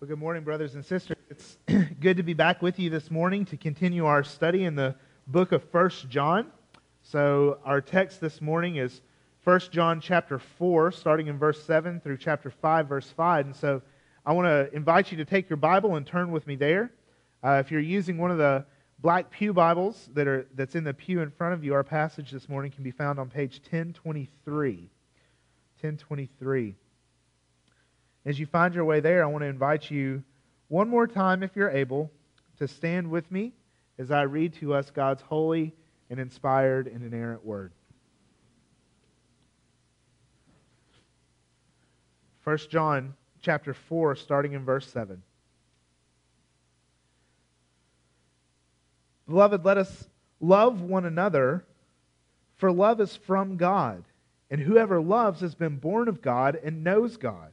Well, good morning, brothers and sisters. It's good to be back with you this morning to continue our study in the book of First John. So, our text this morning is First John chapter 4, starting in verse 7 through chapter 5, verse 5. And so, I want to invite you to take your Bible and turn with me there. Uh, if you're using one of the black pew Bibles that are that's in the pew in front of you, our passage this morning can be found on page 1023. 1023. As you find your way there, I want to invite you one more time, if you're able, to stand with me as I read to us God's holy and inspired and inerrant word. 1 John chapter 4 starting in verse 7. Beloved, let us love one another, for love is from God, and whoever loves has been born of God and knows God.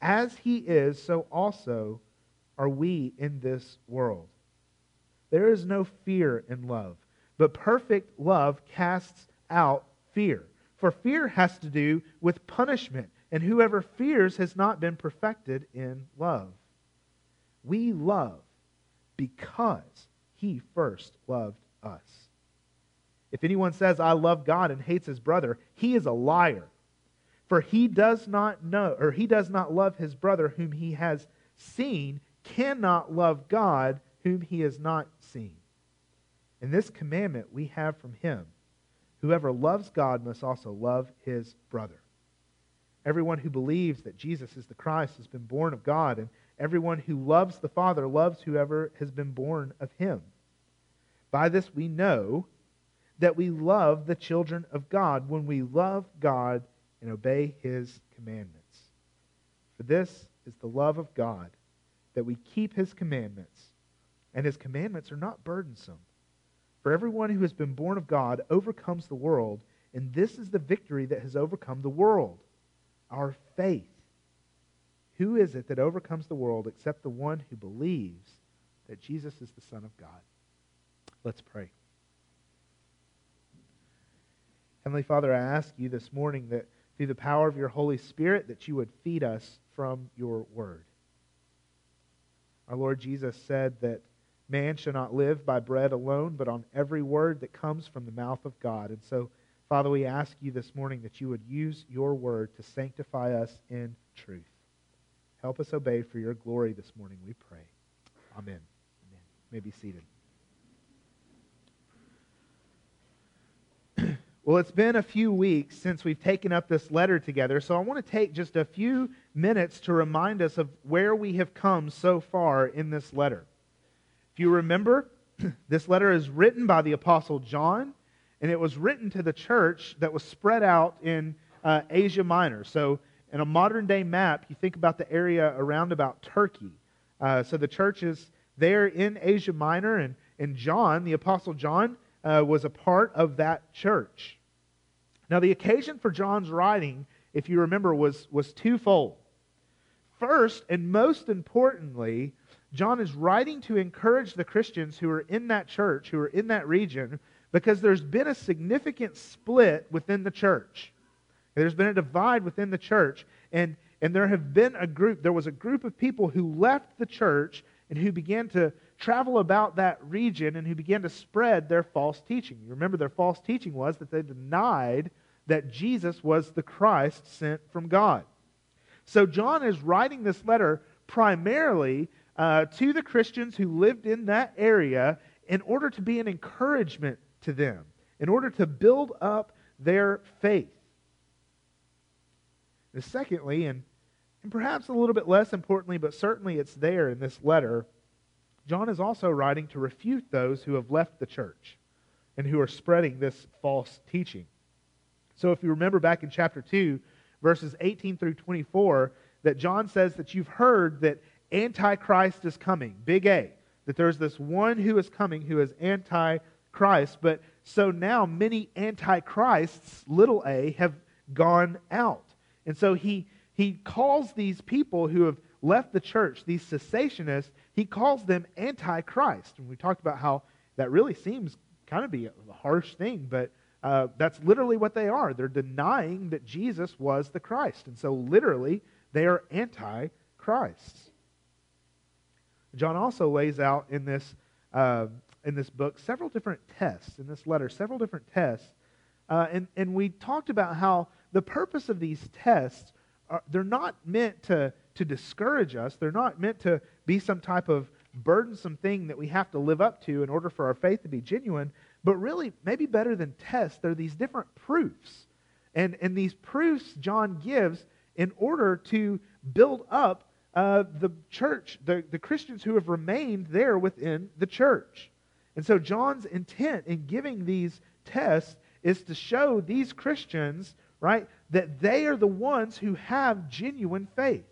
as he is, so also are we in this world. There is no fear in love, but perfect love casts out fear. For fear has to do with punishment, and whoever fears has not been perfected in love. We love because he first loved us. If anyone says, I love God and hates his brother, he is a liar. For he does not know, or he does not love his brother whom he has seen, cannot love God whom he has not seen. And this commandment we have from him whoever loves God must also love his brother. Everyone who believes that Jesus is the Christ has been born of God, and everyone who loves the Father loves whoever has been born of him. By this we know that we love the children of God when we love God and obey his commandments. For this is the love of God, that we keep his commandments, and his commandments are not burdensome. For everyone who has been born of God overcomes the world, and this is the victory that has overcome the world our faith. Who is it that overcomes the world except the one who believes that Jesus is the Son of God? Let's pray. Heavenly Father, I ask you this morning that through the power of your Holy Spirit that you would feed us from your word. Our Lord Jesus said that man shall not live by bread alone, but on every word that comes from the mouth of God. And so, Father, we ask you this morning that you would use your word to sanctify us in truth. Help us obey for your glory this morning, we pray. Amen. Amen. May be seated. Well, it's been a few weeks since we've taken up this letter together, so I want to take just a few minutes to remind us of where we have come so far in this letter. If you remember, this letter is written by the Apostle John, and it was written to the church that was spread out in uh, Asia Minor. So, in a modern day map, you think about the area around about Turkey. Uh, so, the church is there in Asia Minor, and, and John, the Apostle John, uh, was a part of that church. Now, the occasion for John's writing, if you remember, was, was twofold. First, and most importantly, John is writing to encourage the Christians who are in that church, who are in that region, because there's been a significant split within the church. There's been a divide within the church, and, and there have been a group, there was a group of people who left the church and who began to travel about that region and who began to spread their false teaching. You remember their false teaching was that they denied that Jesus was the Christ sent from God. So John is writing this letter primarily uh, to the Christians who lived in that area in order to be an encouragement to them, in order to build up their faith. And secondly, and, and perhaps a little bit less importantly, but certainly it's there in this letter, John is also writing to refute those who have left the church and who are spreading this false teaching. So if you remember back in chapter 2, verses 18 through 24, that John says that you've heard that Antichrist is coming, big A, that there's this one who is coming who is Antichrist, but so now many Antichrists, little a, have gone out. And so he, he calls these people who have left the church, these cessationists, he calls them Antichrist. And we talked about how that really seems kind of be a harsh thing, but uh, that's literally what they are. They're denying that Jesus was the Christ. And so, literally, they are anti Christ. John also lays out in this, uh, in this book several different tests, in this letter, several different tests. Uh, and, and we talked about how the purpose of these tests, are, they're not meant to, to discourage us. They're not meant to be some type of burdensome thing that we have to live up to in order for our faith to be genuine. But really, maybe better than tests, there are these different proofs. And, and these proofs John gives in order to build up uh, the church, the, the Christians who have remained there within the church. And so John's intent in giving these tests is to show these Christians, right, that they are the ones who have genuine faith.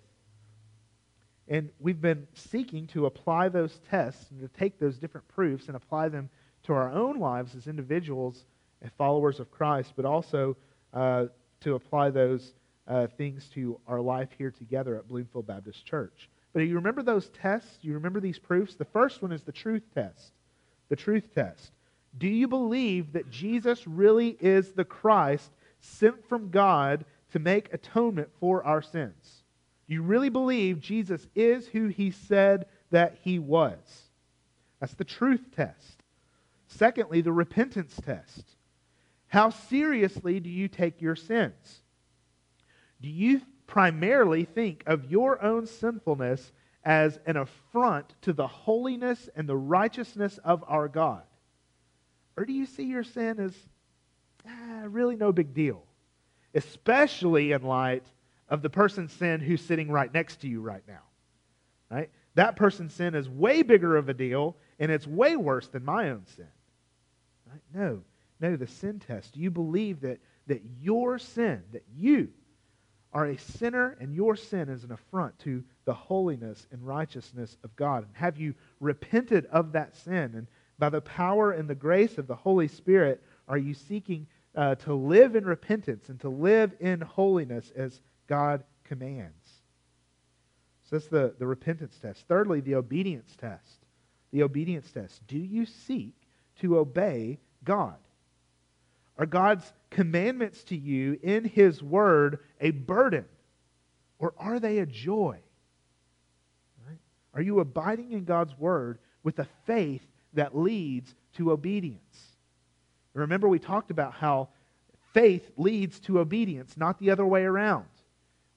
And we've been seeking to apply those tests and to take those different proofs and apply them to our own lives as individuals and followers of Christ, but also uh, to apply those uh, things to our life here together at Bloomfield Baptist Church. But you remember those tests? You remember these proofs? The first one is the truth test. The truth test. Do you believe that Jesus really is the Christ sent from God to make atonement for our sins? Do you really believe Jesus is who he said that he was? That's the truth test. Secondly, the repentance test. How seriously do you take your sins? Do you primarily think of your own sinfulness as an affront to the holiness and the righteousness of our God? Or do you see your sin as ah, really no big deal? Especially in light of the person's sin who's sitting right next to you right now. Right? That person's sin is way bigger of a deal, and it's way worse than my own sin. Right? No. No, the sin test. You believe that, that your sin, that you are a sinner and your sin is an affront to the holiness and righteousness of God? And have you repented of that sin? And by the power and the grace of the Holy Spirit, are you seeking uh, to live in repentance and to live in holiness as God commands? So that's the, the repentance test. Thirdly, the obedience test. The obedience test. Do you seek to obey God? Are God's commandments to you in His Word a burden? Or are they a joy? Right? Are you abiding in God's Word with a faith that leads to obedience? Remember, we talked about how faith leads to obedience, not the other way around.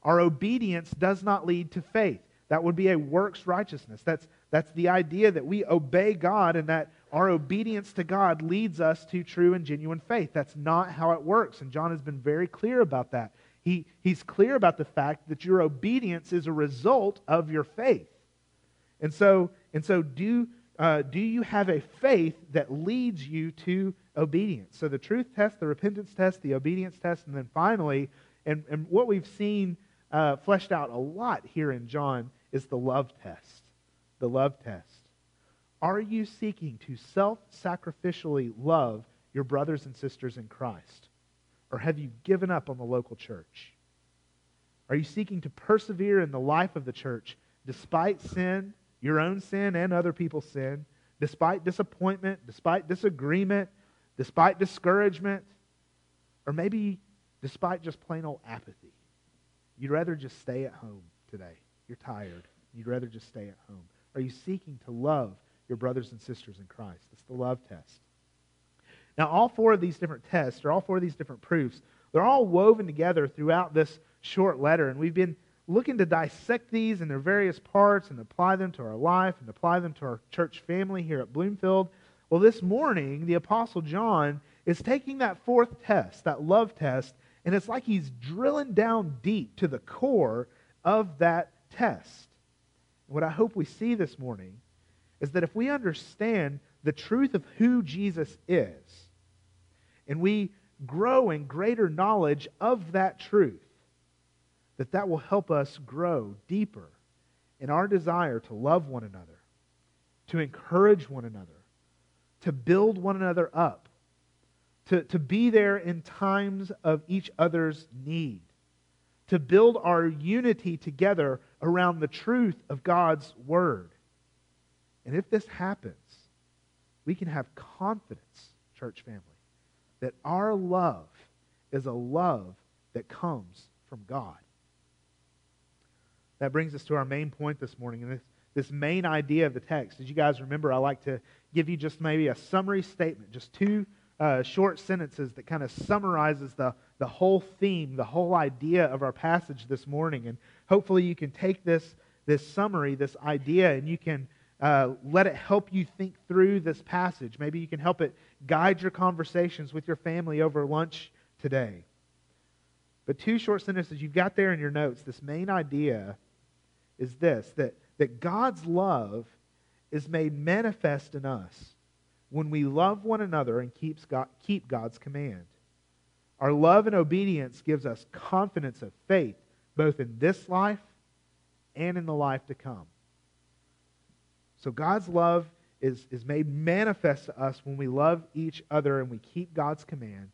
Our obedience does not lead to faith. That would be a works righteousness. That's, that's the idea that we obey God and that our obedience to God leads us to true and genuine faith. That's not how it works. And John has been very clear about that. He, he's clear about the fact that your obedience is a result of your faith. And so, and so do, uh, do you have a faith that leads you to obedience? So the truth test, the repentance test, the obedience test, and then finally, and, and what we've seen uh, fleshed out a lot here in John is the love test. The love test. Are you seeking to self sacrificially love your brothers and sisters in Christ? Or have you given up on the local church? Are you seeking to persevere in the life of the church despite sin, your own sin and other people's sin, despite disappointment, despite disagreement, despite discouragement, or maybe despite just plain old apathy. You'd rather just stay at home today. You're tired. You'd rather just stay at home. Are you seeking to love your brothers and sisters in Christ? That's the love test. Now, all four of these different tests, or all four of these different proofs, they're all woven together throughout this short letter. And we've been looking to dissect these in their various parts and apply them to our life and apply them to our church family here at Bloomfield. Well, this morning, the Apostle John is taking that fourth test, that love test, and it's like he's drilling down deep to the core of that test. What I hope we see this morning is that if we understand the truth of who Jesus is, and we grow in greater knowledge of that truth, that that will help us grow deeper in our desire to love one another, to encourage one another, to build one another up, to, to be there in times of each other's need, to build our unity together around the truth of God's Word. And if this happens, we can have confidence, church family, that our love is a love that comes from God. That brings us to our main point this morning, and this, this main idea of the text. As you guys remember, I like to give you just maybe a summary statement, just two uh, short sentences that kind of summarizes the, the whole theme, the whole idea of our passage this morning. And hopefully you can take this, this summary, this idea, and you can uh, let it help you think through this passage. Maybe you can help it guide your conversations with your family over lunch today. But two short sentences you've got there in your notes. This main idea is this that, that God's love is made manifest in us when we love one another and keeps God, keep God's command. Our love and obedience gives us confidence of faith, both in this life and in the life to come. So God's love is, is made manifest to us when we love each other and we keep God's command.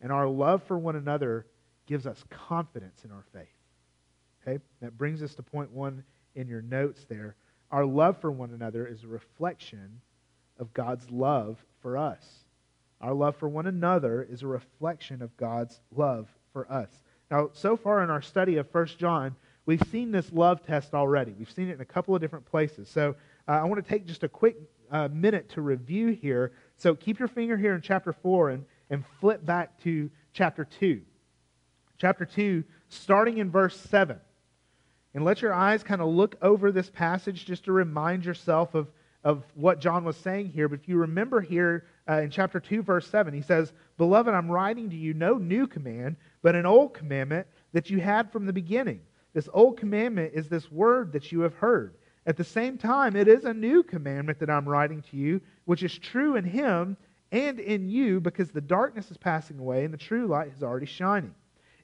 And our love for one another gives us confidence in our faith. Okay? That brings us to point one in your notes there. Our love for one another is a reflection of God's love for us. Our love for one another is a reflection of God's love for us. Now, so far in our study of 1 John, we've seen this love test already. We've seen it in a couple of different places. So uh, I want to take just a quick uh, minute to review here. So keep your finger here in chapter 4 and, and flip back to chapter 2. Chapter 2, starting in verse 7. And let your eyes kind of look over this passage just to remind yourself of of what John was saying here. But if you remember here uh, in chapter 2, verse 7, he says, Beloved, I'm writing to you no new command, but an old commandment that you had from the beginning. This old commandment is this word that you have heard. At the same time, it is a new commandment that I'm writing to you, which is true in him and in you, because the darkness is passing away and the true light is already shining.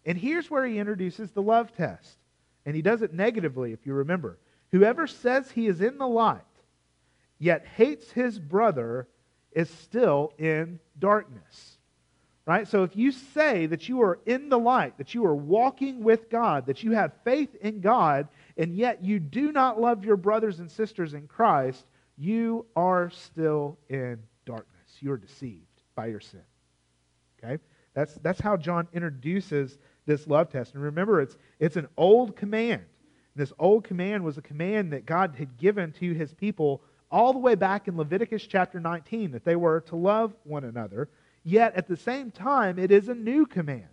And here's where he introduces the love test. And he does it negatively, if you remember. Whoever says he is in the light yet hates his brother is still in darkness. Right? So if you say that you are in the light, that you are walking with God, that you have faith in God, and yet you do not love your brothers and sisters in Christ, you are still in darkness. You are deceived by your sin. Okay? That's, that's how John introduces this love test. And remember, it's, it's an old command. This old command was a command that God had given to his people all the way back in Leviticus chapter 19 that they were to love one another. Yet at the same time, it is a new command.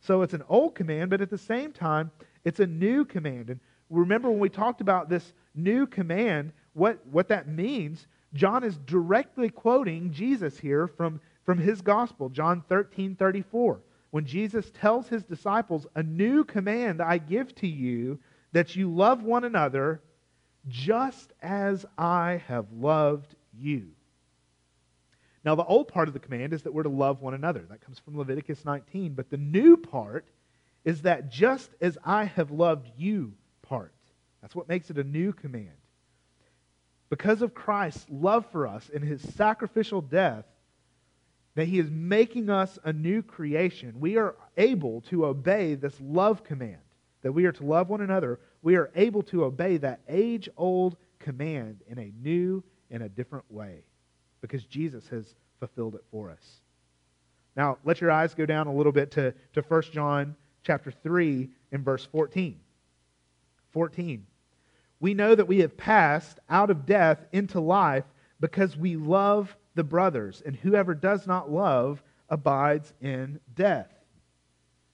So it's an old command, but at the same time, it's a new command. And remember when we talked about this new command, what, what that means, John is directly quoting Jesus here from, from his gospel, John 13 34. When Jesus tells his disciples, A new command I give to you, that you love one another just as I have loved you. Now, the old part of the command is that we're to love one another. That comes from Leviticus 19. But the new part is that just as I have loved you That's what makes it a new command. Because of Christ's love for us and his sacrificial death, that he is making us a new creation, we are able to obey this love command that we are to love one another, we are able to obey that age old command in a new and a different way because Jesus has fulfilled it for us. Now, let your eyes go down a little bit to, to 1 John chapter 3 and verse 14. 14. We know that we have passed out of death into life because we love the brothers, and whoever does not love abides in death.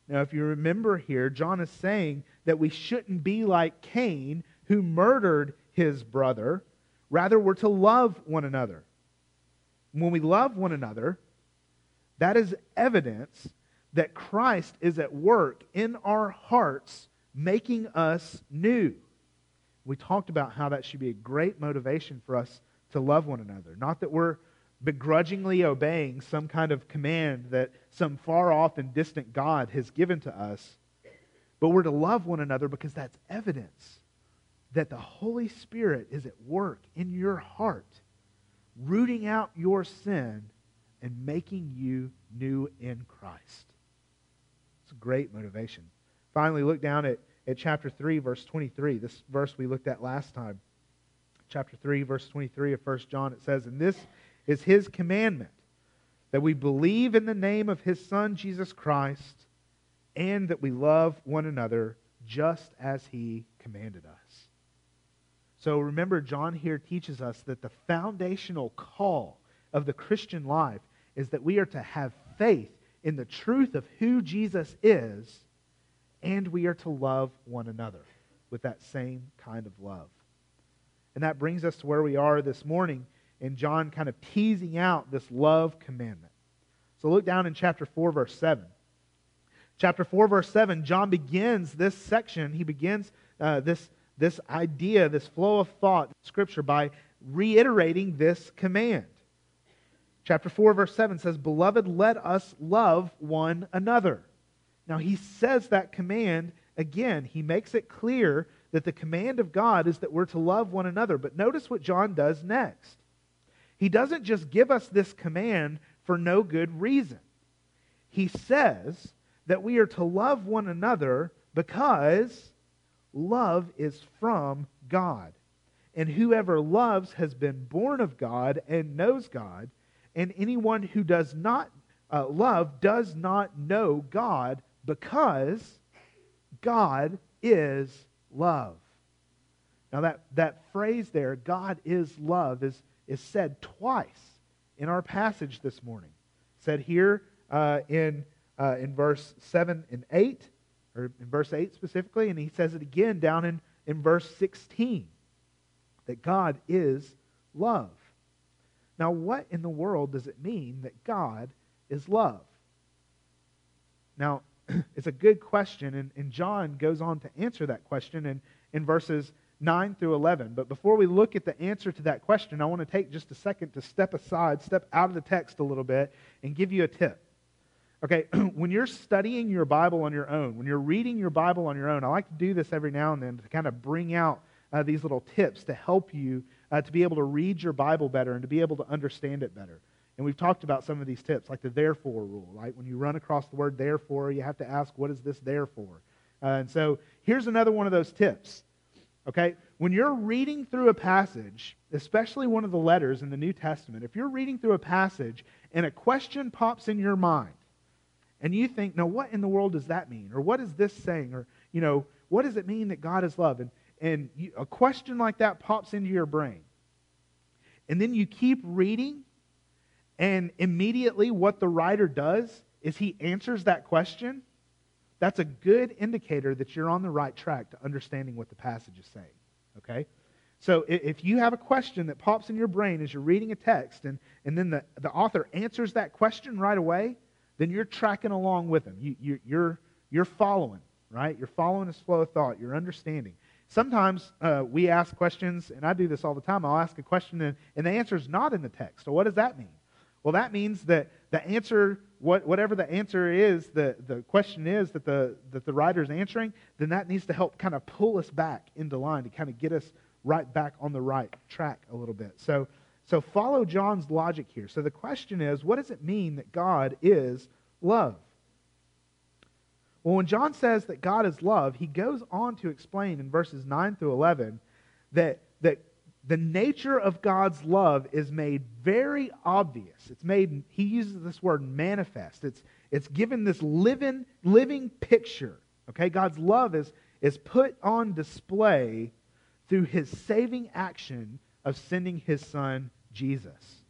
Now, if you remember here, John is saying that we shouldn't be like Cain, who murdered his brother. Rather, we're to love one another. When we love one another, that is evidence that Christ is at work in our hearts, making us new. We talked about how that should be a great motivation for us to love one another. Not that we're begrudgingly obeying some kind of command that some far off and distant God has given to us, but we're to love one another because that's evidence that the Holy Spirit is at work in your heart, rooting out your sin and making you new in Christ. It's a great motivation. Finally, look down at, at chapter 3, verse 23, this verse we looked at last time. Chapter 3, verse 23 of 1 John, it says, And this is his commandment, that we believe in the name of his Son, Jesus Christ, and that we love one another just as he commanded us. So remember, John here teaches us that the foundational call of the Christian life is that we are to have faith in the truth of who Jesus is, and we are to love one another with that same kind of love. And that brings us to where we are this morning in John kind of teasing out this love commandment. So look down in chapter 4, verse 7. Chapter 4, verse 7, John begins this section, he begins uh, this, this idea, this flow of thought, Scripture, by reiterating this command. Chapter 4, verse 7 says, Beloved, let us love one another. Now, he says that command again. He makes it clear that the command of God is that we're to love one another. But notice what John does next. He doesn't just give us this command for no good reason. He says that we are to love one another because love is from God. And whoever loves has been born of God and knows God. And anyone who does not uh, love does not know God because God is love. Now, that, that phrase there, God is love, is is said twice in our passage this morning. Said here uh, in, uh, in verse 7 and 8, or in verse 8 specifically, and he says it again down in, in verse 16 that God is love. Now, what in the world does it mean that God is love? Now, it's a good question, and, and John goes on to answer that question in, in verses 9 through 11. But before we look at the answer to that question, I want to take just a second to step aside, step out of the text a little bit, and give you a tip. Okay, when you're studying your Bible on your own, when you're reading your Bible on your own, I like to do this every now and then to kind of bring out uh, these little tips to help you uh, to be able to read your Bible better and to be able to understand it better. And we've talked about some of these tips, like the therefore rule, right? When you run across the word therefore, you have to ask, what is this there for? Uh, and so here's another one of those tips. Okay? When you're reading through a passage, especially one of the letters in the New Testament, if you're reading through a passage and a question pops in your mind, and you think, now what in the world does that mean? Or what is this saying? Or, you know, what does it mean that God is love? And, and you, a question like that pops into your brain. And then you keep reading, and immediately what the writer does is he answers that question that's a good indicator that you're on the right track to understanding what the passage is saying. Okay? So if you have a question that pops in your brain as you're reading a text and, and then the, the author answers that question right away, then you're tracking along with him. You, you, you're, you're following, right? You're following his flow of thought. You're understanding. Sometimes uh, we ask questions, and I do this all the time. I'll ask a question, and, and the answer is not in the text. So what does that mean? Well, that means that the answer, what, whatever the answer is, the, the question is that the, that the writer is answering, then that needs to help kind of pull us back into line to kind of get us right back on the right track a little bit. So, so follow John's logic here. So the question is, what does it mean that God is love? Well, when John says that God is love, he goes on to explain in verses 9 through 11 that, that the nature of God's love is made very obvious. It's made, he uses this word manifest. It's, it's given this living, living picture. Okay, God's love is, is put on display through his saving action of sending his son, Jesus.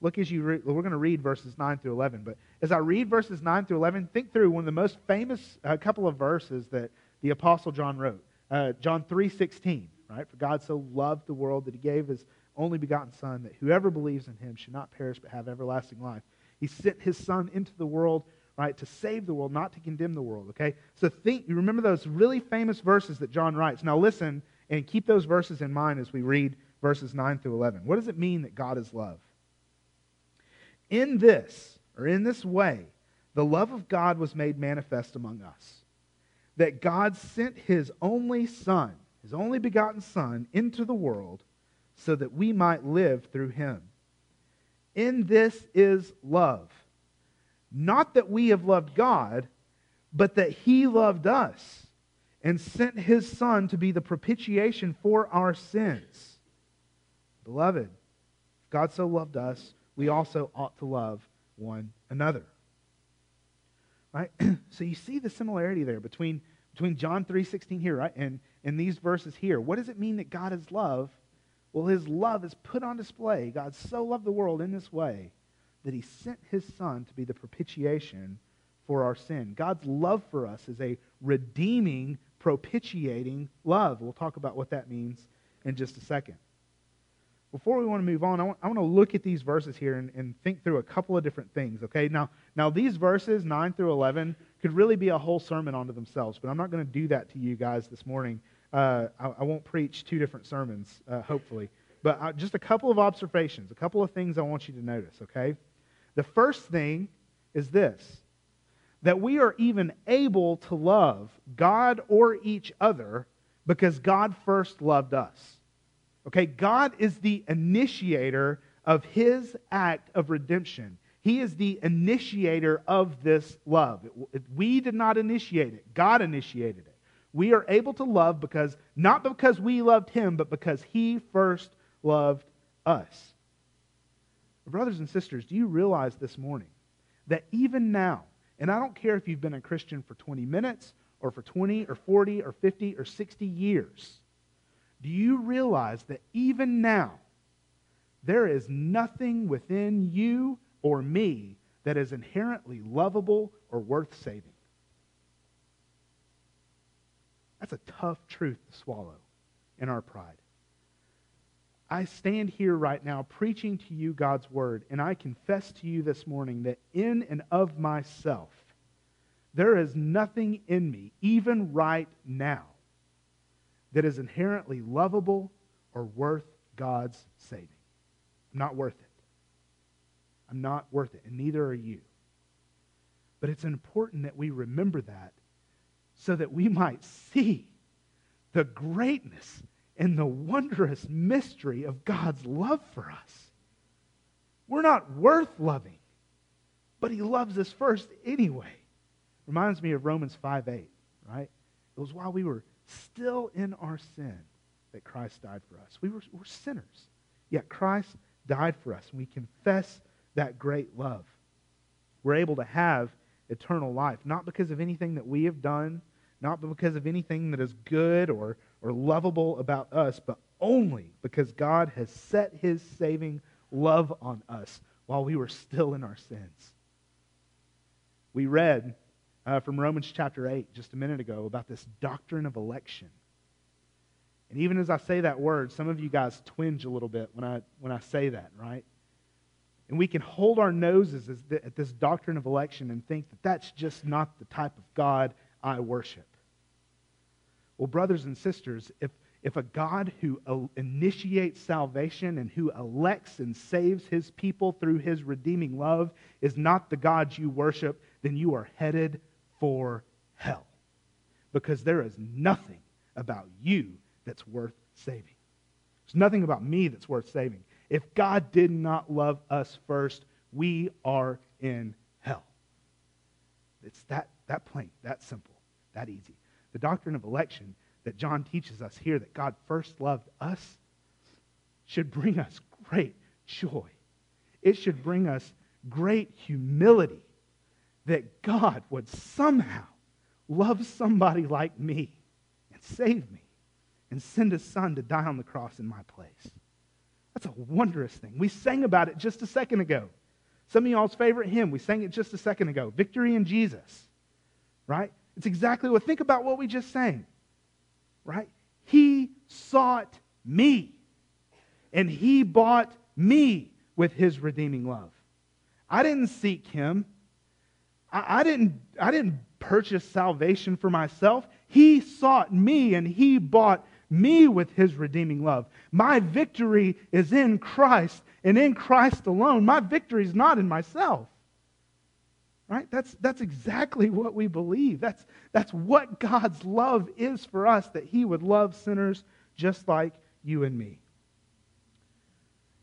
Look as you we're going to read verses 9 through 11, but as I read verses 9 through 11, think through one of the most famous uh, couple of verses that the Apostle John wrote. Uh, John 3.16 right? For God so loved the world that he gave his only begotten Son, that whoever believes in him should not perish but have everlasting life. He sent his Son into the world, right, to save the world, not to condemn the world, okay? So think, you remember those really famous verses that John writes. Now listen and keep those verses in mind as we read verses 9 through 11. What does it mean that God is love? In this, or in this way, the love of God was made manifest among us. That God sent his only Son his only begotten Son, into the world so that we might live through him. In this is love. Not that we have loved God, but that he loved us and sent his Son to be the propitiation for our sins. Beloved, if God so loved us, we also ought to love one another. Right? so you see the similarity there between, between John 3.16 here, right? And, in these verses here. What does it mean that God is love? Well, his love is put on display. God so loved the world in this way that he sent his son to be the propitiation for our sin. God's love for us is a redeeming, propitiating love. We'll talk about what that means in just a second. Before we want to move on, I want, I want to look at these verses here and, and think through a couple of different things, okay? Now, now, these verses, 9 through 11, could really be a whole sermon onto themselves, but I'm not going to do that to you guys this morning. Uh, I, I, won't preach two different sermons, uh, hopefully. But uh, just a couple of observations, a couple of things I want you to notice, okay? The first thing is this that we are even able to love God or each other because God first loved us. Okay, God is the initiator of his act of redemption. He is the initiator of this love. We did not initiate it, God initiated it. We are able to love because, not because we loved him, but because he first loved us. Brothers and sisters, do you realize this morning that even now, and I don't care if you've been a Christian for 20 minutes or for 20 or 40 or 50 or 60 years, do you realize that even now, there is nothing within you or me that is inherently lovable or worth saving. That's a tough truth to swallow in our pride. I stand here right now preaching to you God's word, and I confess to you this morning that in and of myself, there is nothing in me, even right now, that is inherently lovable or worth God's saving. Not worth it. I'm not worth it, and neither are you. But it's important that we remember that so that we might see the greatness and the wondrous mystery of God's love for us. We're not worth loving, but He loves us first anyway. Reminds me of Romans 5 8, right? It was while we were still in our sin that Christ died for us. We were, we're sinners, yet Christ died for us, and we confess that great love. We're able to have eternal life, not because of anything that we have done, not because of anything that is good or, or lovable about us, but only because God has set his saving love on us while we were still in our sins. We read uh, from Romans chapter 8 just a minute ago about this doctrine of election. And even as I say that word, some of you guys twinge a little bit when I, when I say that, right? And we can hold our noses at this doctrine of election and think that that's just not the type of God I worship. Well, brothers and sisters, if, if a God who initiates salvation and who elects and saves his people through his redeeming love is not the God you worship, then you are headed for hell. Because there is nothing about you that's worth saving. There's nothing about me that's worth saving. If God did not love us first, we are in hell. It's that, that plain, that simple, that easy. The doctrine of election that John teaches us here that God first loved us should bring us great joy. It should bring us great humility that God would somehow love somebody like me and save me and send his son to die on the cross in my place. That's a wondrous thing. We sang about it just a second ago. Some of y'all's favorite hymn, we sang it just a second ago Victory in Jesus, right? It's exactly what, think about what we just sang, right? He sought me, and he bought me with his redeeming love. I didn't seek him. I, I, didn't, I didn't purchase salvation for myself. He sought me and he bought me with his redeeming love. My victory is in Christ and in Christ alone. My victory is not in myself. Right? That's, that's exactly what we believe. That's, that's what God's love is for us, that he would love sinners just like you and me.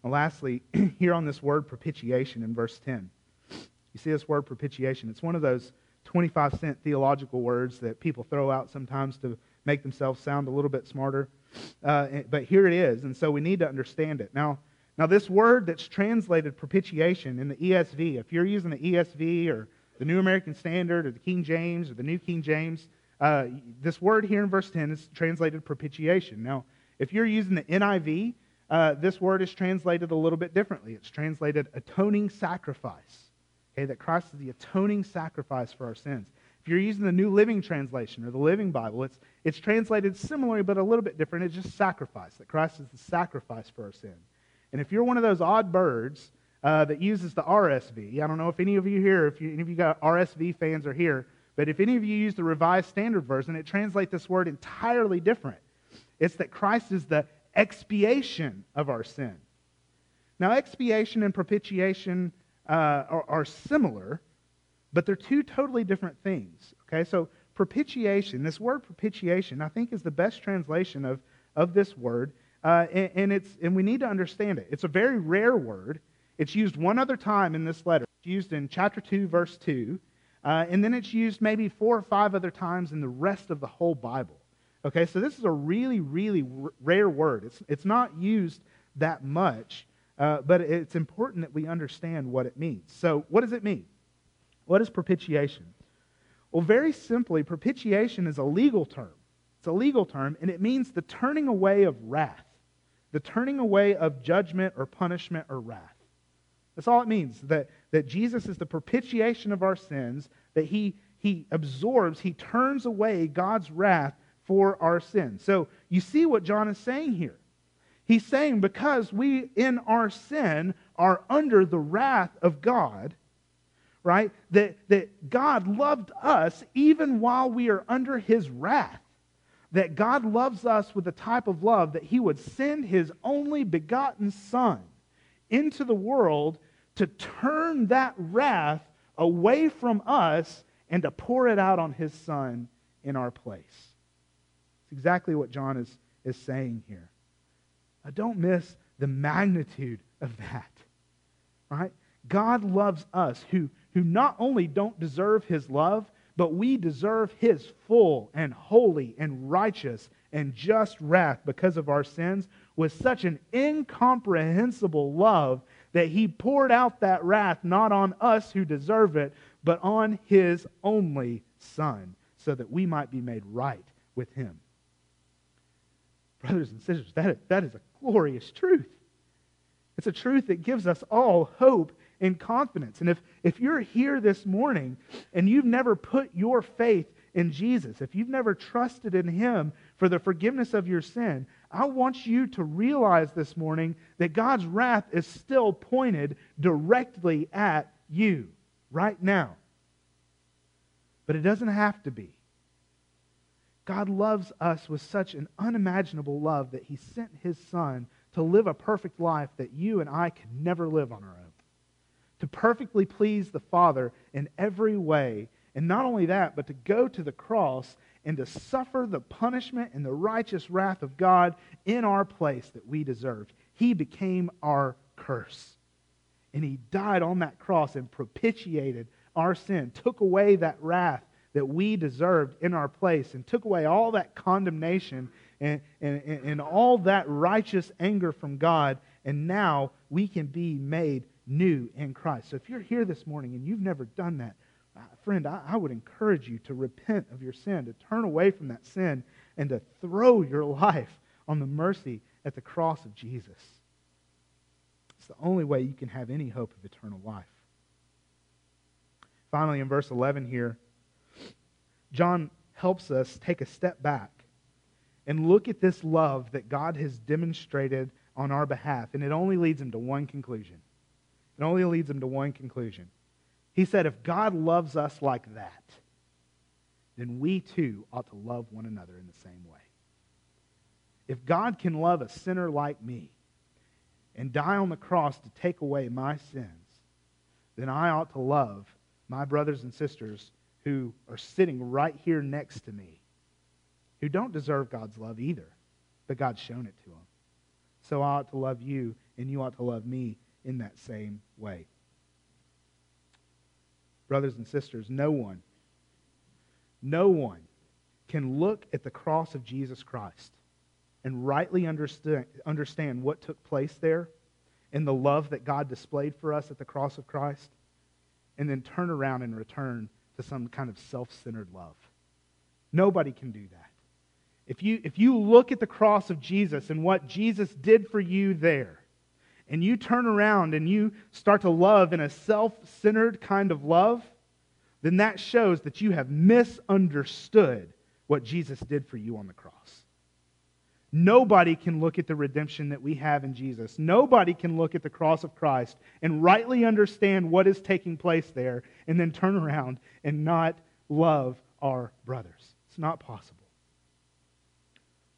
And lastly, here on this word propitiation in verse 10. You see this word propitiation. It's one of those 25 cent theological words that people throw out sometimes to make themselves sound a little bit smarter. Uh, but here it is, and so we need to understand it. Now, now, this word that's translated propitiation in the ESV, if you're using the ESV or the New American Standard or the King James or the New King James, uh, this word here in verse 10 is translated propitiation. Now, if you're using the NIV, uh, this word is translated a little bit differently. It's translated atoning sacrifice. Okay, that Christ is the atoning sacrifice for our sins. If you're using the New Living Translation or the Living Bible, it's, it's translated similarly but a little bit different. It's just sacrifice, that Christ is the sacrifice for our sin. And if you're one of those odd birds uh, that uses the RSV, I don't know if any of you here, if you, any of you got RSV fans are here, but if any of you use the Revised Standard Version, it translates this word entirely different. It's that Christ is the expiation of our sin. Now, expiation and propitiation uh, are, are similar, but they're two totally different things. Okay, so propitiation, this word propitiation, I think is the best translation of, of this word, uh, and, and, it's, and we need to understand it. It's a very rare word. It's used one other time in this letter. It's used in chapter 2, verse 2, uh, and then it's used maybe four or five other times in the rest of the whole Bible. Okay, so this is a really, really r- rare word. It's, it's not used that much. Uh, but it's important that we understand what it means. So, what does it mean? What is propitiation? Well, very simply, propitiation is a legal term. It's a legal term, and it means the turning away of wrath, the turning away of judgment or punishment or wrath. That's all it means, that, that Jesus is the propitiation of our sins, that he, he absorbs, he turns away God's wrath for our sins. So you see what John is saying here. He's saying because we in our sin are under the wrath of God, right? That, that God loved us even while we are under his wrath. That God loves us with the type of love that he would send his only begotten Son into the world to turn that wrath away from us and to pour it out on his Son in our place. It's exactly what John is, is saying here. Uh, don't miss the magnitude of that. Right? God loves us who, who not only don't deserve his love, but we deserve his full and holy and righteous and just wrath because of our sins with such an incomprehensible love that he poured out that wrath not on us who deserve it, but on his only Son, so that we might be made right with him. Brothers and sisters, that, that is a glorious truth. It's a truth that gives us all hope and confidence. And if, if you're here this morning and you've never put your faith in Jesus, if you've never trusted in Him for the forgiveness of your sin, I want you to realize this morning that God's wrath is still pointed directly at you right now. But it doesn't have to be. God loves us with such an unimaginable love that he sent his son to live a perfect life that you and I could never live on our own. To perfectly please the Father in every way. And not only that, but to go to the cross and to suffer the punishment and the righteous wrath of God in our place that we deserved. He became our curse. And he died on that cross and propitiated our sin, took away that wrath that we deserved in our place and took away all that condemnation and, and, and all that righteous anger from God, and now we can be made new in Christ. So if you're here this morning and you've never done that, uh, friend, I, I would encourage you to repent of your sin, to turn away from that sin, and to throw your life on the mercy at the cross of Jesus. It's the only way you can have any hope of eternal life. Finally, in verse 11 here, John helps us take a step back and look at this love that God has demonstrated on our behalf. And it only leads him to one conclusion. It only leads him to one conclusion. He said, if God loves us like that, then we too ought to love one another in the same way. If God can love a sinner like me and die on the cross to take away my sins, then I ought to love my brothers and sisters who are sitting right here next to me, who don't deserve God's love either, but God's shown it to them. So I ought to love you, and you ought to love me in that same way. Brothers and sisters, no one, no one can look at the cross of Jesus Christ and rightly understand, what took place there and the love that God displayed for us at the cross of Christ, and then turn around and return to some kind of self centered love. Nobody can do that. If you, if you look at the cross of Jesus and what Jesus did for you there, and you turn around and you start to love in a self centered kind of love, then that shows that you have misunderstood what Jesus did for you on the cross. Nobody can look at the redemption that we have in Jesus. Nobody can look at the cross of Christ and rightly understand what is taking place there and then turn around and not love our brothers. It's not possible.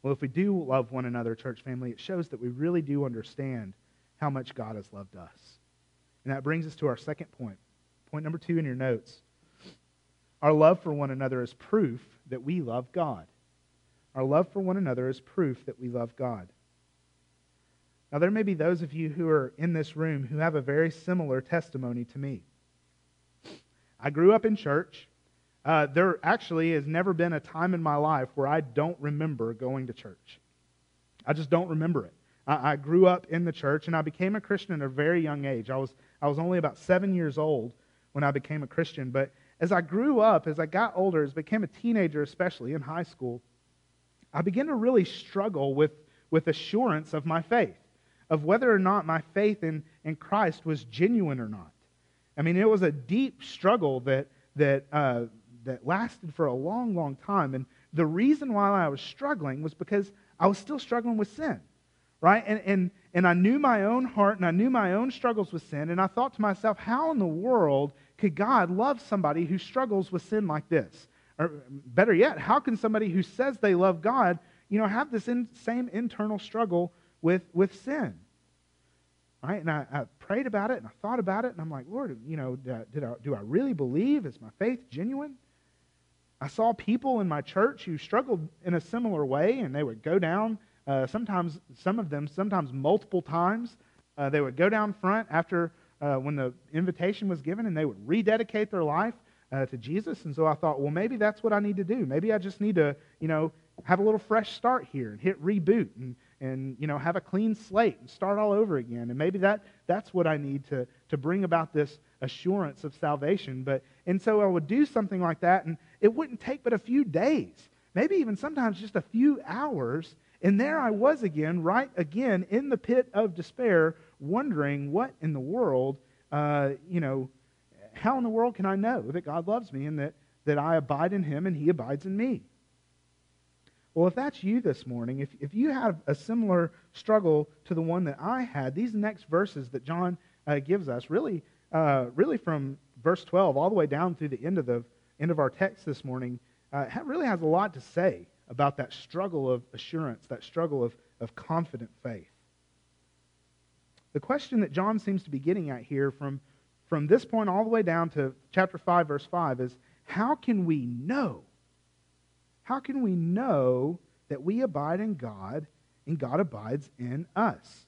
Well, if we do love one another, church family, it shows that we really do understand how much God has loved us. And that brings us to our second point. Point number two in your notes. Our love for one another is proof that we love God. Our love for one another is proof that we love God. Now, there may be those of you who are in this room who have a very similar testimony to me. I grew up in church. Uh, there actually has never been a time in my life where I don't remember going to church. I just don't remember it. I, I grew up in the church and I became a Christian at a very young age. I was, I was only about seven years old when I became a Christian. But as I grew up, as I got older, as I became a teenager, especially in high school, I began to really struggle with, with assurance of my faith, of whether or not my faith in, in Christ was genuine or not. I mean, it was a deep struggle that, that, uh, that lasted for a long, long time. And the reason why I was struggling was because I was still struggling with sin, right? And, and, and I knew my own heart and I knew my own struggles with sin. And I thought to myself, how in the world could God love somebody who struggles with sin like this? Or better yet, how can somebody who says they love God, you know, have this in, same internal struggle with, with sin? Right? And I, I, prayed about it and I thought about it and I'm like, Lord, you know, did I, did I, do I really believe? Is my faith genuine? I saw people in my church who struggled in a similar way and they would go down, uh, sometimes, some of them, sometimes multiple times. Uh, they would go down front after uh, when the invitation was given and they would rededicate their life uh, to Jesus. And so I thought, well, maybe that's what I need to do. Maybe I just need to, you know, have a little fresh start here and hit reboot and, and you know, have a clean slate and start all over again. And maybe that, that's what I need to, to bring about this assurance of salvation. But, and so I would do something like that, and it wouldn't take but a few days, maybe even sometimes just a few hours. And there I was again, right again in the pit of despair, wondering what in the world, uh, you know, how in the world can I know that God loves me and that, that I abide in him and he abides in me? Well, if that's you this morning, if, if you have a similar struggle to the one that I had, these next verses that John uh, gives us, really, uh, really from verse 12 all the way down through the end of the end of our text this morning, uh, really has a lot to say about that struggle of assurance, that struggle of, of confident faith. The question that John seems to be getting at here from from this point all the way down to chapter 5, verse 5 is how can we know? How can we know that we abide in God and God abides in us?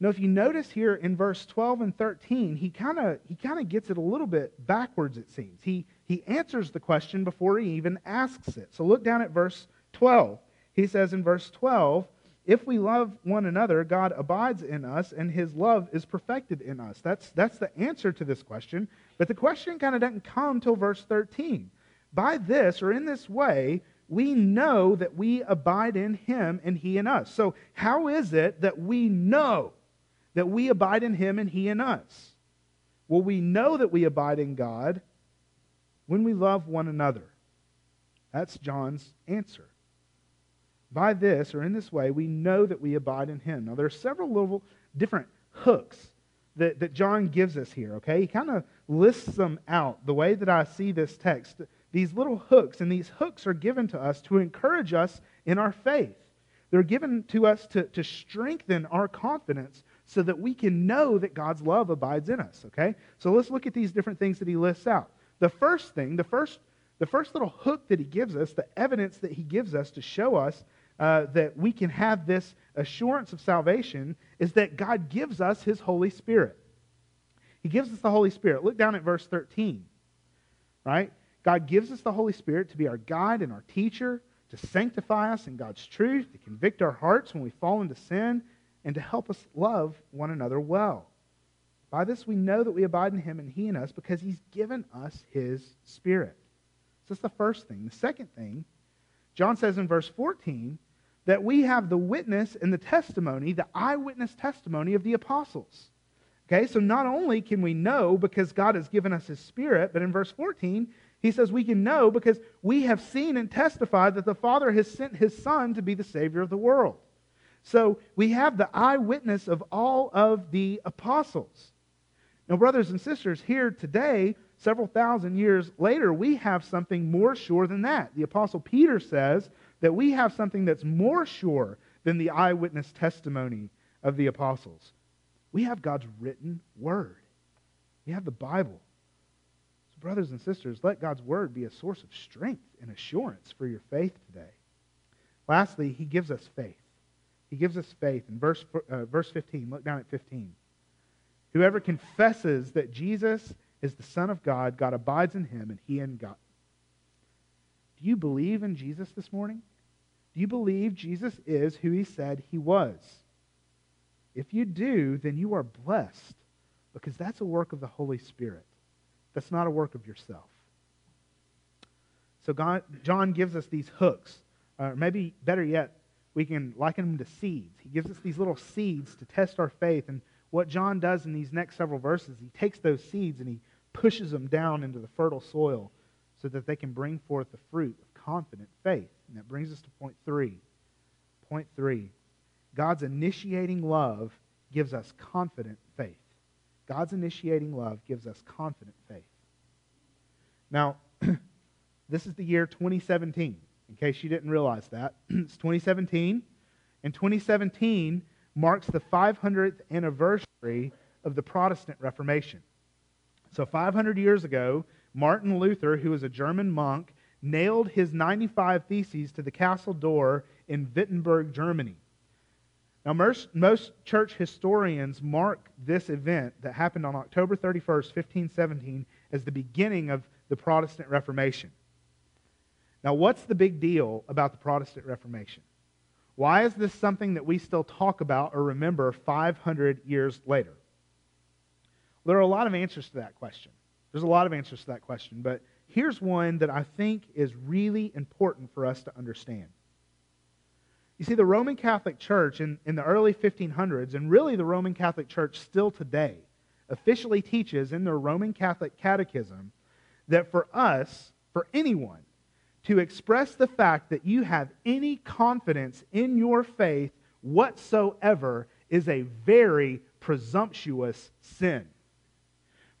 Now, if you notice here in verse 12 and 13, he kind of he kind of gets it a little bit backwards, it seems. He, he answers the question before he even asks it. So look down at verse 12. he says in verse 12, if we love one another, God abides in us and his love is perfected in us. That's, that's the answer to this question. But the question kind of doesn't come till verse 13. By this, or in this way, we know that we abide in him and he in us. So, how is it that we know that we abide in him and he in us? Well, we know that we abide in God when we love one another. That's John's answer. By this, or in this way, we know that we abide in him. Now, there are several little different hooks that, that John gives us here, okay? He kind of lists them out the way that I see this text. These little hooks, and these hooks are given to us to encourage us in our faith. They're given to us to, to strengthen our confidence so that we can know that God's love abides in us, okay? So let's look at these different things that he lists out. The first thing, the first, the first little hook that he gives us, the evidence that he gives us to show us uh, that we can have this assurance of salvation is that God gives us his Holy Spirit. He gives us the Holy Spirit. Look down at verse 13. Right? God gives us the Holy Spirit to be our guide and our teacher, to sanctify us in God's truth, to convict our hearts when we fall into sin, and to help us love one another well. By this we know that we abide in him and he in us because he's given us his Spirit. So that's the first thing. The second thing, John says in verse 14 that we have the witness and the testimony, the eyewitness testimony of the apostles. Okay, so not only can we know because God has given us his Spirit, but in verse 14, he says we can know because we have seen and testified that the Father has sent his Son to be the Savior of the world. So we have the eyewitness of all of the apostles. Now, brothers and sisters, here today, several thousand years later, we have something more sure than that. The Apostle Peter says that we have something that's more sure than the eyewitness testimony of the apostles. We have God's written word, we have the Bible. So, brothers and sisters, let God's word be a source of strength and assurance for your faith today. Lastly, he gives us faith. He gives us faith. In verse, uh, verse 15, look down at 15. Whoever confesses that Jesus is the Son of God, God abides in him, and he in God. Do you believe in Jesus this morning? Do you believe Jesus is who he said he was? If you do, then you are blessed because that's a work of the Holy Spirit. That's not a work of yourself. So God, John gives us these hooks. Or maybe better yet, we can liken them to seeds. He gives us these little seeds to test our faith. And what John does in these next several verses, he takes those seeds and he pushes them down into the fertile soil so that they can bring forth the fruit of confident faith. And that brings us to point three. Point three God's initiating love gives us confident faith. God's initiating love gives us confident faith. Now, this is the year 2017, in case you didn't realize that. it's 2017, and 2017 marks the 500th anniversary of the Protestant Reformation. So, 500 years ago, Martin Luther, who was a German monk, nailed his 95 Theses to the castle door in Wittenberg, Germany. Now, most, church historians mark this event that happened on October 31st, 1517, as the beginning of the Protestant Reformation. Now, what's the big deal about the Protestant Reformation? Why is this something that we still talk about or remember 500 years later? There are a lot of answers to that question. There's a lot of answers to that question, but here's one that I think is really important for us to understand. You see, the Roman Catholic Church in, in the early 1500s, and really the Roman Catholic Church still today, officially teaches in their Roman Catholic Catechism that for us, for anyone, to express the fact that you have any confidence in your faith whatsoever is a very presumptuous sin.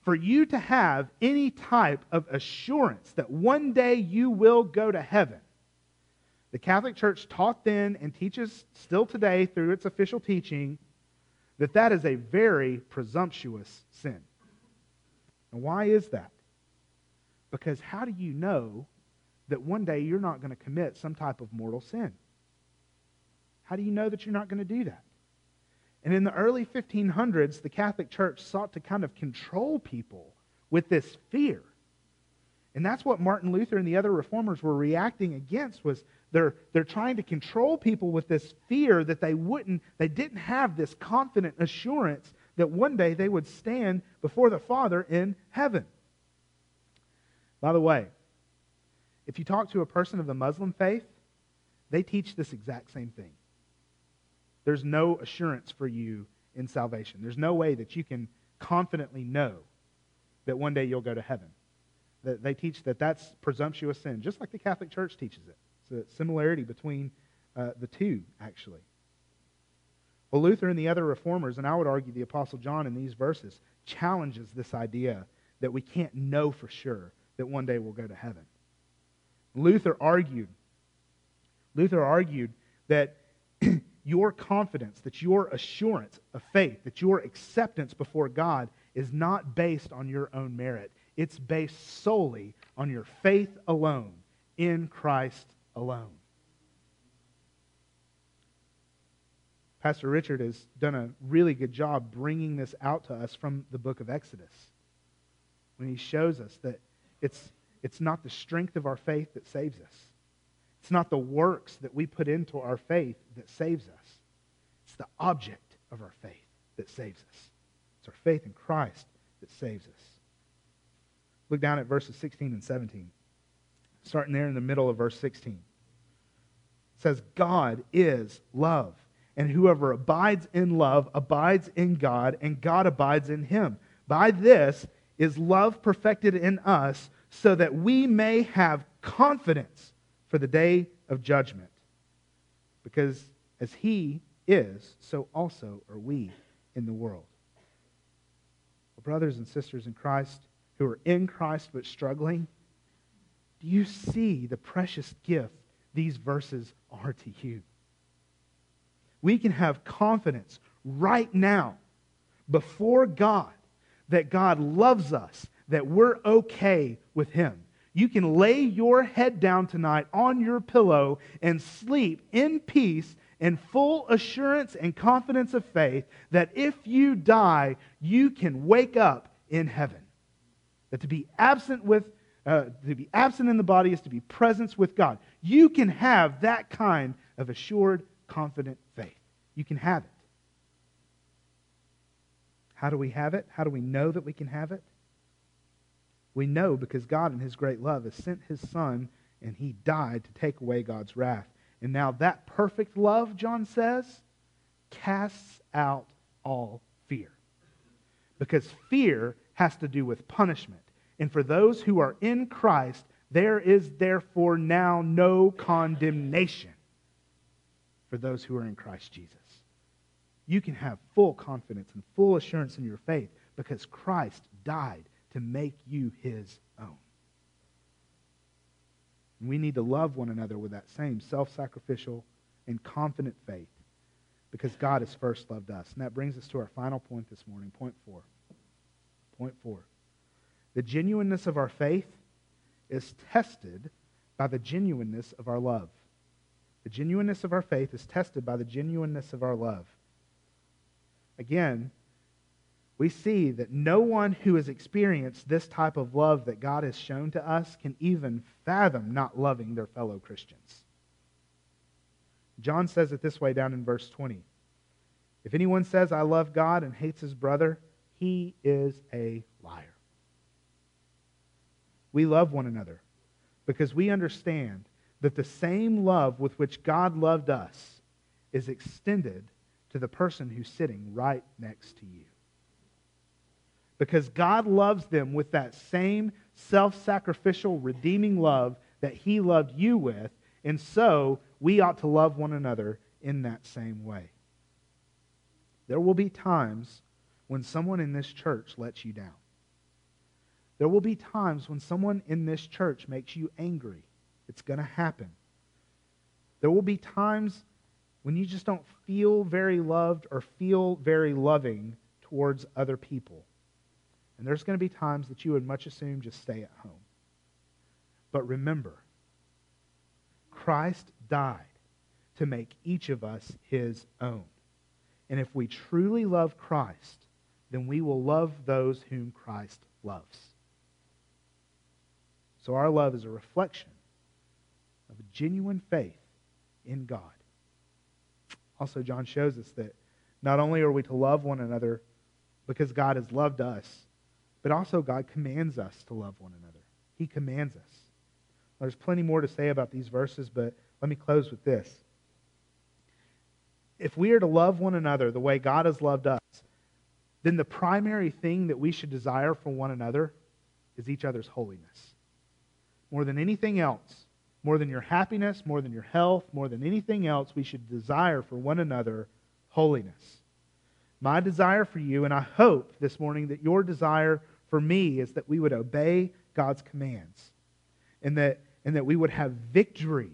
For you to have any type of assurance that one day you will go to heaven the Catholic Church taught then and teaches still today through its official teaching that that is a very presumptuous sin. And why is that? Because how do you know that one day you're not going to commit some type of mortal sin? How do you know that you're not going to do that? And in the early 1500s, the Catholic Church sought to kind of control people with this fear. And that's what Martin Luther and the other reformers were reacting against was they're, they're trying to control people with this fear that they wouldn't, they didn't have this confident assurance that one day they would stand before the Father in heaven. By the way, if you talk to a person of the Muslim faith, they teach this exact same thing. There's no assurance for you in salvation. There's no way that you can confidently know that one day you'll go to heaven. That they teach that that's presumptuous sin, just like the Catholic Church teaches it. It's a similarity between uh, the two, actually. Well, Luther and the other reformers, and I would argue the Apostle John in these verses, challenges this idea that we can't know for sure that one day we'll go to heaven. Luther argued, Luther argued that your confidence, that your assurance of faith, that your acceptance before God is not based on your own merit. It's based solely on your faith alone in Christ alone. Pastor Richard has done a really good job bringing this out to us from the book of Exodus when he shows us that it's, it's not the strength of our faith that saves us. It's not the works that we put into our faith that saves us. It's the object of our faith that saves us. It's our faith in Christ that saves us. Look down at verses 16 and 17. Starting there in the middle of verse 16. It says, God is love, and whoever abides in love abides in God, and God abides in him. By this is love perfected in us, so that we may have confidence for the day of judgment. Because as he is, so also are we in the world. Well, brothers and sisters in Christ who are in Christ but struggling, do you see the precious gift these verses are to you? We can have confidence right now before God that God loves us, that we're okay with Him you can lay your head down tonight on your pillow and sleep in peace and full assurance and confidence of faith that if you die, you can wake up in heaven. That to be absent with uh, to be absent in the body is to be present with God. You can have that kind of assured, confident faith. You can have it. How do we have it? How do we know that we can have it? We know because God, in His great love, has sent His Son and He died to take away God's wrath. And now that perfect love, John says, casts out all fear. Because fear has to do with punishment. And for those who are in Christ, there is therefore now no condemnation for those who are in Christ Jesus. You can have full confidence and full assurance in your faith because Christ died to make you his own. And we need to love one another with that same self sacrificial and confident faith because God has first loved us. And that brings us to our final point this morning, point four. Point four. The genuineness of our faith is tested by the genuineness of our love. The genuineness of our faith is tested by the genuineness of our love. Again, we see that no one who has experienced this type of love that God has shown to us can even fathom not loving their fellow Christians. John says it this way down in verse 20. If anyone says, I love God and hates his brother, he is a liar. We love one another because we understand that the same love with which God loved us is extended to the person who's sitting right next to you because God loves them with that same self sacrificial, redeeming love that He loved you with. And so we ought to love one another in that same way. There will be times when someone in this church lets you down. There will be times when someone in this church makes you angry. It's going to happen. There will be times when you just don't feel very loved or feel very loving towards other people. And there's going to be times that you would much assume just stay at home. But remember, Christ died to make each of us his own. And if we truly love Christ, then we will love those whom Christ loves. So our love is a reflection of a genuine faith in God. Also, John shows us that not only are we to love one another because God has loved us, but also God commands us to love one another. He commands us. There's plenty more to say about these verses, but let me close with this. If we are to love one another the way God has loved us, then the primary thing that we should desire for one another is each other's holiness. More than anything else, more than your happiness, more than your health, more than anything else, we should desire for one another holiness. My desire for you, and I hope this morning that your desire for me is that we would obey God's commands and that, and that we would have victory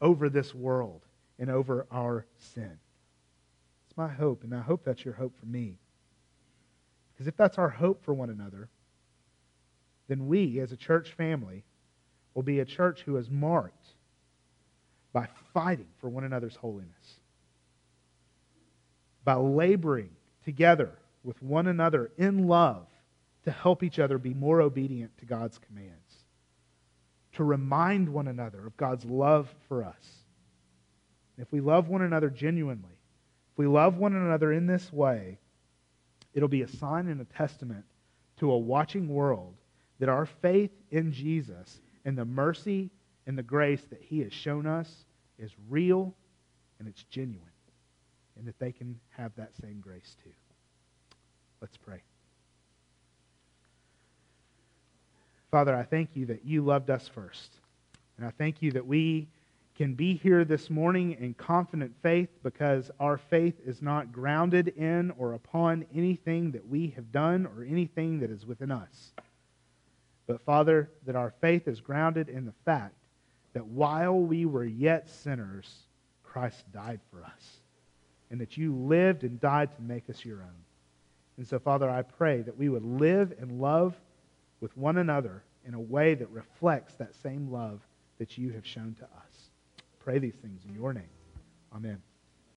over this world and over our sin. It's my hope, and I hope that's your hope for me. Because if that's our hope for one another, then we, as a church family, will be a church who is marked by fighting for one another's holiness, by laboring together with one another in love to help each other be more obedient to God's commands, to remind one another of God's love for us. If we love one another genuinely, if we love one another in this way, it'll be a sign and a testament to a watching world that our faith in Jesus and the mercy and the grace that he has shown us is real and it's genuine, and that they can have that same grace too. Let's pray. Father, I thank you that you loved us first. And I thank you that we can be here this morning in confident faith because our faith is not grounded in or upon anything that we have done or anything that is within us. But, Father, that our faith is grounded in the fact that while we were yet sinners, Christ died for us. And that you lived and died to make us your own. And so, Father, I pray that we would live and love with one another in a way that reflects that same love that you have shown to us. Pray these things in your name. Amen.